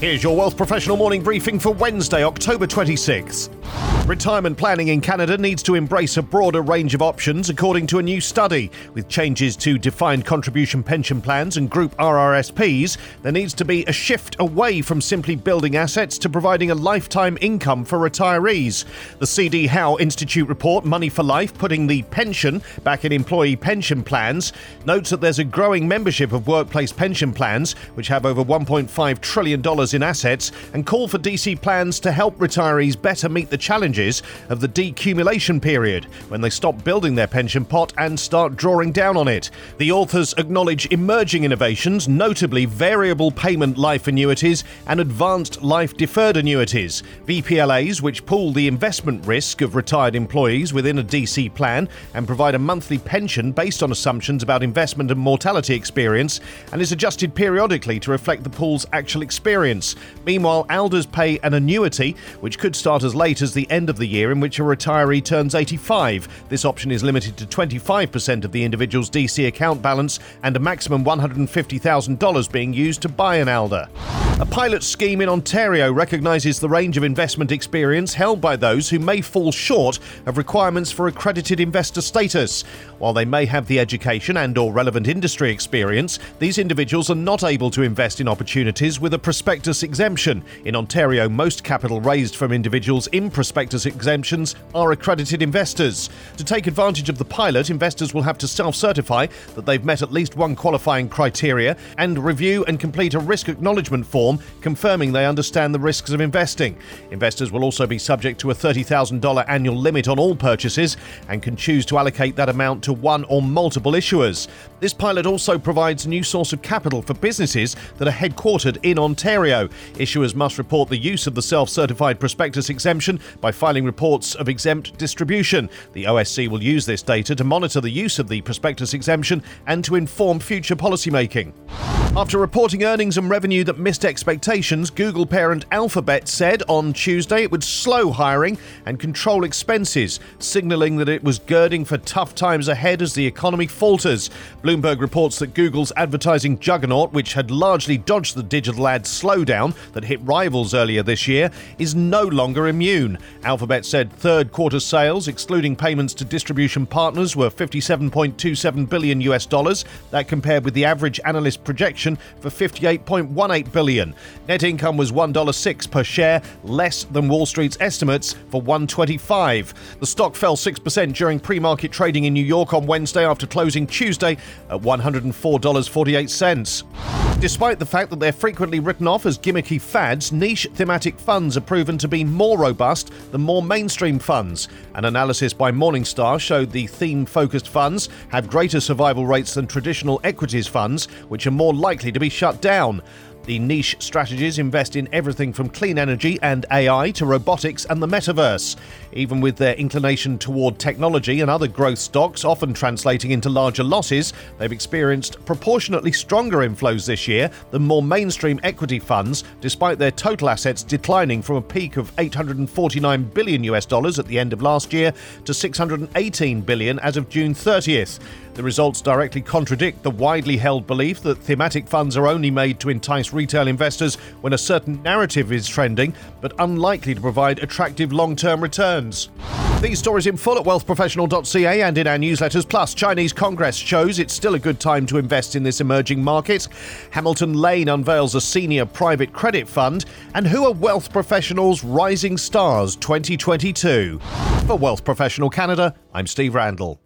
Here's your Wealth Professional morning briefing for Wednesday, October 26th. Retirement planning in Canada needs to embrace a broader range of options, according to a new study. With changes to defined contribution pension plans and group RRSPs, there needs to be a shift away from simply building assets to providing a lifetime income for retirees. The CD Howe Institute report, Money for Life, putting the pension back in employee pension plans, notes that there's a growing membership of workplace pension plans, which have over $1.5 trillion in assets, and call for DC plans to help retirees better meet the challenges of the decumulation period, when they stop building their pension pot and start drawing down on it. The authors acknowledge emerging innovations, notably variable payment life annuities and advanced life deferred annuities, VPLAs, which pool the investment risk of retired employees within a DC plan and provide a monthly pension based on assumptions about investment and mortality experience, and is adjusted periodically to reflect the pool's actual experience. Meanwhile, ALDAs pay an annuity, which could start as late as the end end of the year in which a retiree turns 85. This option is limited to 25% of the individual's DC account balance and a maximum $150,000 being used to buy an ALDA. A pilot scheme in Ontario recognises the range of investment experience held by those who may fall short of requirements for accredited investor status. While they may have the education and or relevant industry experience, these individuals are not able to invest in opportunities with a prospectus exemption. In Ontario, most capital raised from individuals in prospectus exemptions are accredited investors. To take advantage of the pilot, investors will have to self-certify that they've met at least one qualifying criteria and review and complete a risk acknowledgement form form confirming they understand the risks of investing. Investors will also be subject to a $30,000 annual limit on all purchases and can choose to allocate that amount to one or multiple issuers. This pilot also provides a new source of capital for businesses that are headquartered in Ontario. Issuers must report the use of the self certified prospectus exemption by filing reports of exempt distribution. The OSC will use this data to monitor the use of the prospectus exemption and to inform future policymaking. After reporting earnings and revenue that missed expectations, Google parent Alphabet said on Tuesday it would slow hiring and control expenses, signaling that it was girding for tough times ahead as the economy falters. Bloomberg reports that Google's advertising juggernaut, which had largely dodged the digital ad slowdown that hit rivals earlier this year, is no longer immune. Alphabet said third quarter sales, excluding payments to distribution partners, were 57.27 billion US dollars. That compared with the average analyst projection for 58.18 billion. Net income was $1.06 per share, less than Wall Street's estimates for 125. The stock fell 6% during pre-market trading in New York on Wednesday after closing Tuesday at $104.48. Despite the fact that they're frequently written off as gimmicky fads, niche thematic funds are proven to be more robust than more mainstream funds. An analysis by Morningstar showed the theme focused funds have greater survival rates than traditional equities funds, which are more likely to be shut down. The niche strategies invest in everything from clean energy and AI to robotics and the metaverse. Even with their inclination toward technology and other growth stocks often translating into larger losses, they've experienced proportionately stronger inflows this year than more mainstream equity funds, despite their total assets declining from a peak of 849 billion US dollars at the end of last year to 618 billion as of June 30th. The results directly contradict the widely held belief that thematic funds are only made to entice retail investors when a certain narrative is trending, but unlikely to provide attractive long term returns. These stories in full at wealthprofessional.ca and in our newsletters. Plus, Chinese Congress shows it's still a good time to invest in this emerging market. Hamilton Lane unveils a senior private credit fund. And who are Wealth Professionals Rising Stars 2022? For Wealth Professional Canada, I'm Steve Randall.